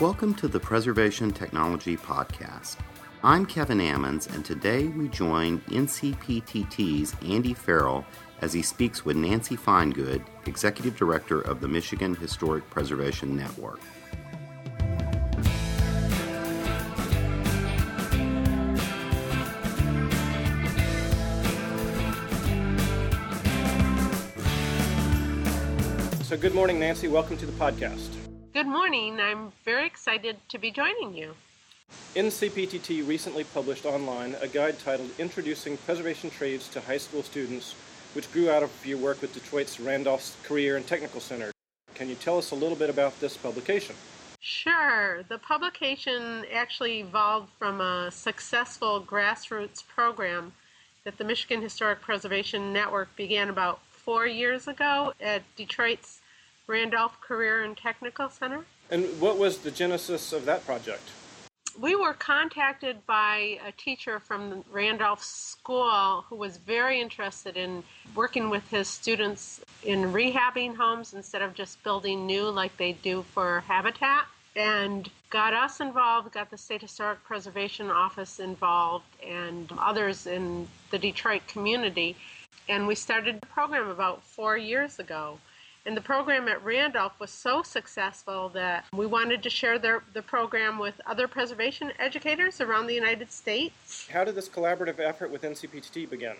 Welcome to the Preservation Technology Podcast. I'm Kevin Ammons, and today we join NCPTT's Andy Ferrell as he speaks with Nancy Finegood, Executive Director of the Michigan Historic Preservation Network. So, good morning, Nancy. Welcome to the podcast. Good morning. I'm very excited to be joining you. NCPTT recently published online a guide titled Introducing Preservation Trades to High School Students, which grew out of your work with Detroit's Randolph Career and Technical Center. Can you tell us a little bit about this publication? Sure. The publication actually evolved from a successful grassroots program that the Michigan Historic Preservation Network began about four years ago at Detroit's Randolph Career and Technical Center. And what was the genesis of that project? We were contacted by a teacher from Randolph School who was very interested in working with his students in rehabbing homes instead of just building new like they do for Habitat. And got us involved, got the State Historic Preservation Office involved, and others in the Detroit community. And we started the program about four years ago. And the program at Randolph was so successful that we wanted to share their, the program with other preservation educators around the United States. How did this collaborative effort with NCPTT begin?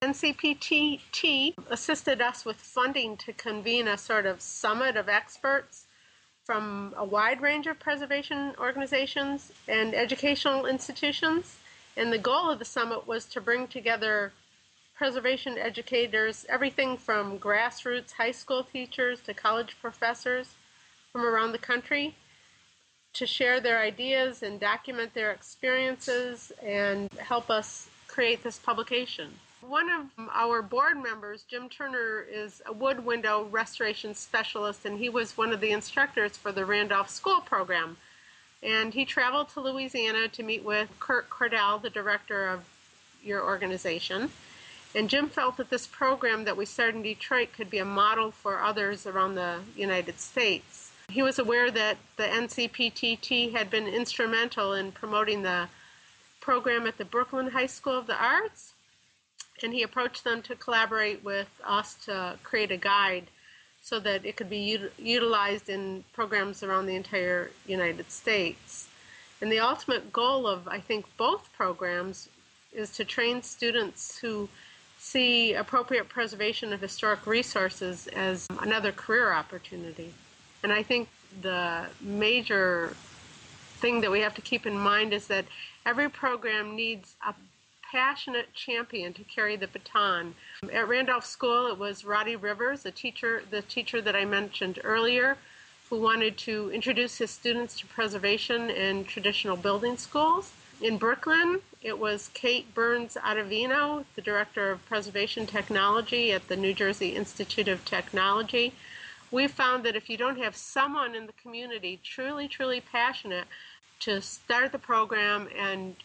NCPTT assisted us with funding to convene a sort of summit of experts from a wide range of preservation organizations and educational institutions. And the goal of the summit was to bring together preservation educators, everything from grassroots high school teachers to college professors from around the country, to share their ideas and document their experiences and help us create this publication. One of our board members, Jim Turner, is a wood window restoration specialist, and he was one of the instructors for the Randolph School program. And he traveled to Louisiana to meet with Kirk Cordell, the director of your organization. And Jim felt that this program that we started in Detroit could be a model for others around the United States. He was aware that the NCPTT had been instrumental in promoting the program at the Brooklyn High School of the Arts, and he approached them to collaborate with us to create a guide so that it could be ut- utilized in programs around the entire United States. And the ultimate goal of, I think, both programs is to train students who see appropriate preservation of historic resources as another career opportunity. And I think the major thing that we have to keep in mind is that every program needs a passionate champion to carry the baton. At Randolph School, it was Roddy Rivers, a teacher, the teacher that I mentioned earlier, who wanted to introduce his students to preservation in traditional building schools. In Brooklyn, it was Kate Burns Ottavino, the Director of Preservation Technology at the New Jersey Institute of Technology. We found that if you don't have someone in the community truly, truly passionate to start the program and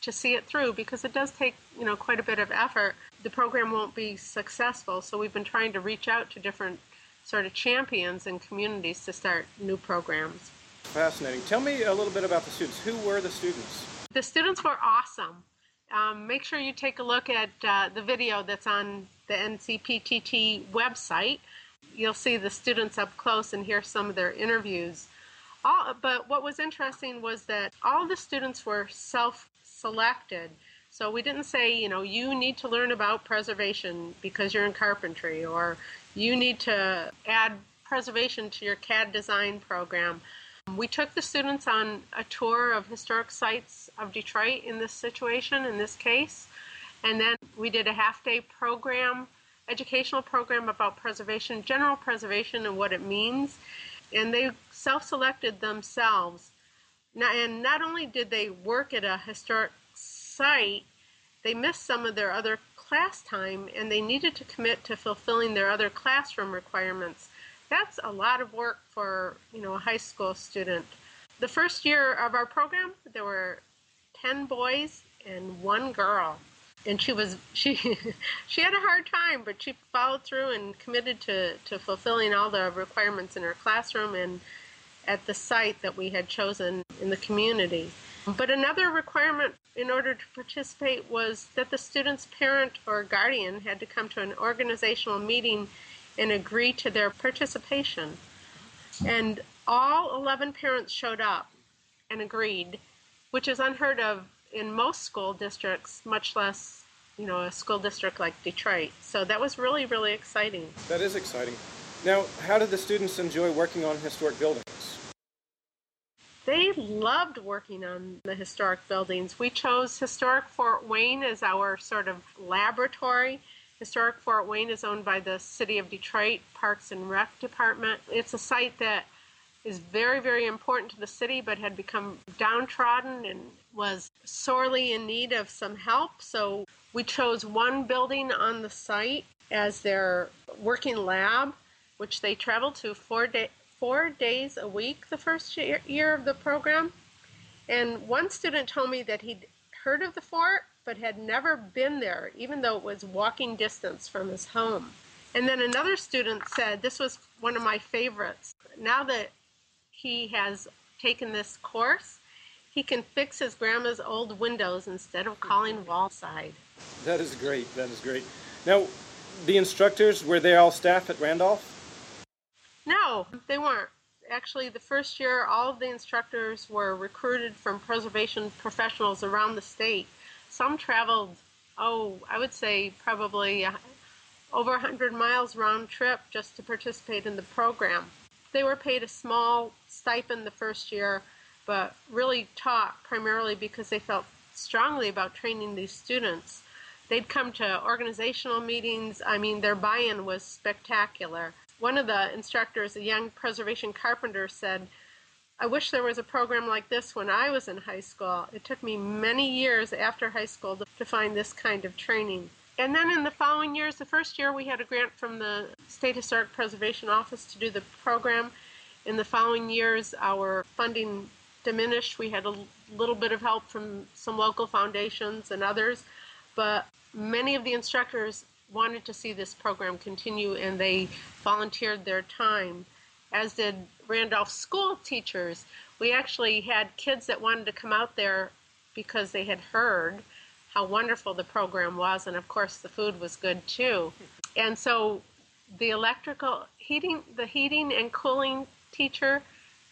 to see it through, because it does take you know quite a bit of effort, the program won't be successful. So we've been trying to reach out to different sort of champions and communities to start new programs. Fascinating. Tell me a little bit about the students. Who were the students? The students were awesome. Um, make sure you take a look at uh, the video that's on the NCPTT website. You'll see the students up close and hear some of their interviews. All, but what was interesting was that all the students were self selected. So we didn't say, you know, you need to learn about preservation because you're in carpentry, or you need to add preservation to your CAD design program. We took the students on a tour of historic sites of Detroit in this situation, in this case, and then we did a half day program, educational program about preservation, general preservation, and what it means. And they self selected themselves. And not only did they work at a historic site, they missed some of their other class time and they needed to commit to fulfilling their other classroom requirements that's a lot of work for you know a high school student. The first year of our program, there were ten boys and one girl, and she was she she had a hard time, but she followed through and committed to to fulfilling all the requirements in her classroom and at the site that we had chosen in the community. But another requirement in order to participate was that the student's parent or guardian had to come to an organizational meeting and agree to their participation. And all 11 parents showed up and agreed, which is unheard of in most school districts, much less, you know, a school district like Detroit. So that was really, really exciting. That is exciting. Now, how did the students enjoy working on historic buildings? They loved working on the historic buildings. We chose Historic Fort Wayne as our sort of laboratory. Historic Fort Wayne is owned by the City of Detroit Parks and Rec Department. It's a site that is very, very important to the city, but had become downtrodden and was sorely in need of some help. So we chose one building on the site as their working lab, which they traveled to four, day, four days a week the first year, year of the program. And one student told me that he'd heard of the fort, but had never been there, even though it was walking distance from his home. And then another student said, this was one of my favorites. Now that he has taken this course, he can fix his grandma's old windows instead of calling wallside. That is great. That is great. Now, the instructors, were they all staff at Randolph? No, they weren't. Actually, the first year, all of the instructors were recruited from preservation professionals around the state. Some traveled, oh, I would say probably over 100 miles round trip just to participate in the program. They were paid a small stipend the first year, but really taught primarily because they felt strongly about training these students. They'd come to organizational meetings. I mean, their buy in was spectacular. One of the instructors, a young preservation carpenter, said, I wish there was a program like this when I was in high school. It took me many years after high school to, to find this kind of training. And then in the following years, the first year we had a grant from the State Historic Preservation Office to do the program. In the following years, our funding diminished. We had a little bit of help from some local foundations and others, but many of the instructors wanted to see this program continue and they volunteered their time, as did Randolph school teachers. We actually had kids that wanted to come out there because they had heard how wonderful the program was, and of course the food was good too. And so the electrical heating, the heating and cooling teacher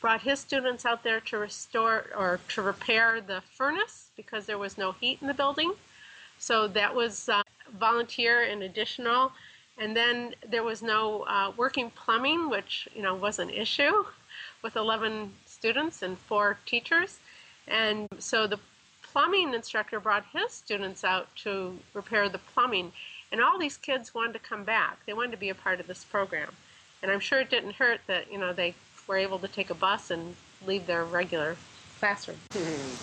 brought his students out there to restore or to repair the furnace because there was no heat in the building. So that was uh, volunteer and additional. And then there was no uh, working plumbing, which you know was an issue with 11 students and four teachers. And so the plumbing instructor brought his students out to repair the plumbing. And all these kids wanted to come back. They wanted to be a part of this program. And I'm sure it didn't hurt that, you know, they were able to take a bus and leave their regular classroom.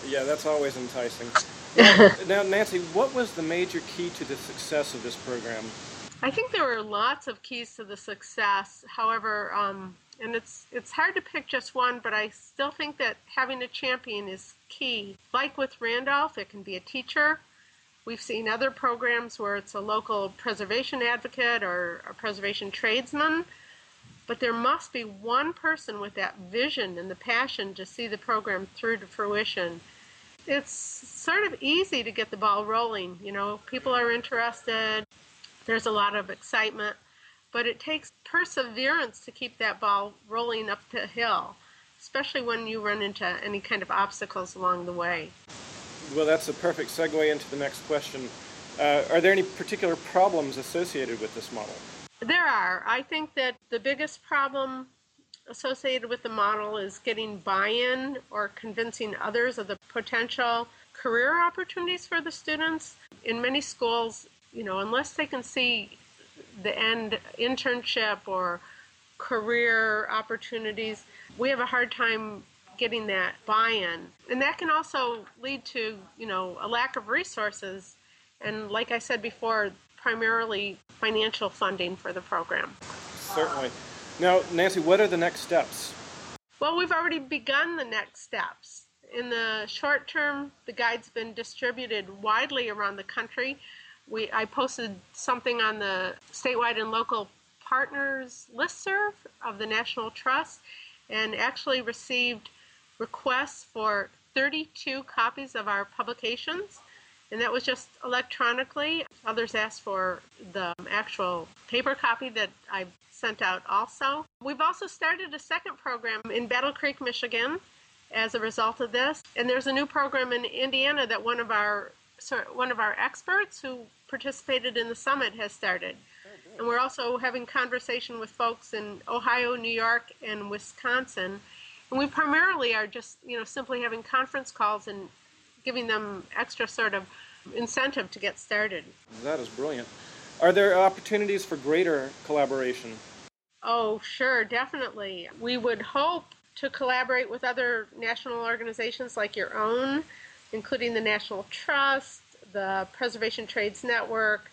yeah, that's always enticing. now, Nancy, what was the major key to the success of this program? I think there were lots of keys to the success. However, um, and it's it's hard to pick just one, but I still think that having a champion is key. Like with Randolph, it can be a teacher. We've seen other programs where it's a local preservation advocate or a preservation tradesman, but there must be one person with that vision and the passion to see the program through to fruition. It's sort of easy to get the ball rolling. You know, people are interested, there's a lot of excitement but it takes perseverance to keep that ball rolling up the hill, especially when you run into any kind of obstacles along the way. Well, that's a perfect segue into the next question. Uh, are there any particular problems associated with this model? There are. I think that the biggest problem associated with the model is getting buy in or convincing others of the potential career opportunities for the students. In many schools, you know, unless they can see the end internship or career opportunities, we have a hard time getting that buy-in. And that can also lead to, you know, a lack of resources and like I said before, primarily financial funding for the program. Certainly. Now, Nancy, what are the next steps? Well, we've already begun the next steps. In the short term, the guide's been distributed widely around the country we I posted something on the statewide and local partners listserv of the National Trust, and actually received requests for 32 copies of our publications and that was just electronically. Others asked for the actual paper copy that I sent out also. We've also started a second program in Battle Creek, Michigan as a result of this. And there's a new program in Indiana that one of our one of our experts who participated in the summit has started. And we're also having conversation with folks in Ohio, New York, and Wisconsin. And we primarily are just, you know, simply having conference calls and giving them extra sort of incentive to get started. That is brilliant. Are there opportunities for greater collaboration? Oh, sure, definitely. We would hope to collaborate with other national organizations like your own, including the National Trust, the Preservation Trades Network,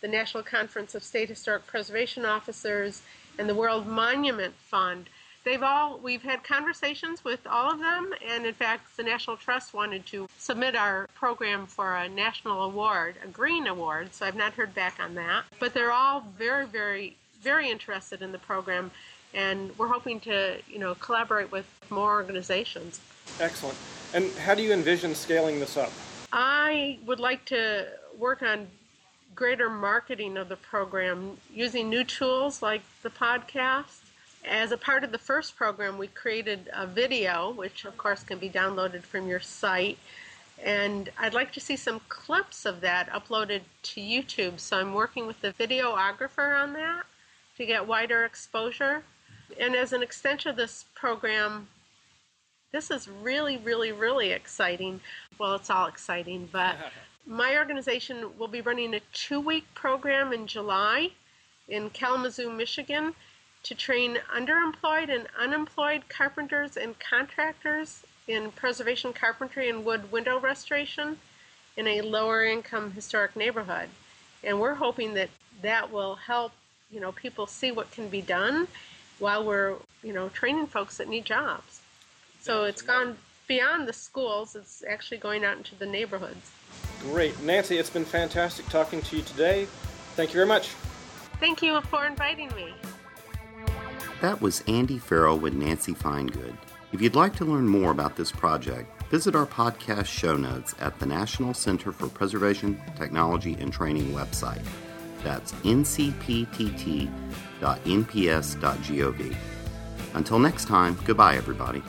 the National Conference of State Historic Preservation Officers, and the World Monument Fund. They've all we've had conversations with all of them and in fact the national trust wanted to submit our program for a national award a green award so i've not heard back on that. But they're all very very very interested in the program and we're hoping to you know collaborate with more organizations. Excellent. And how do you envision scaling this up i would like to work on greater marketing of the program using new tools like the podcast as a part of the first program, we created a video, which of course can be downloaded from your site. And I'd like to see some clips of that uploaded to YouTube. So I'm working with the videographer on that to get wider exposure. And as an extension of this program, this is really, really, really exciting. Well, it's all exciting, but my organization will be running a two week program in July in Kalamazoo, Michigan to train underemployed and unemployed carpenters and contractors in preservation carpentry and wood window restoration in a lower income historic neighborhood. And we're hoping that that will help, you know, people see what can be done while we're, you know, training folks that need jobs. So it's gone beyond the schools, it's actually going out into the neighborhoods. Great. Nancy, it's been fantastic talking to you today. Thank you very much. Thank you for inviting me. That was Andy Ferrell with Nancy Finegood. If you'd like to learn more about this project, visit our podcast show notes at the National Center for Preservation, Technology, and Training website. That's ncptt.nps.gov. Until next time, goodbye, everybody.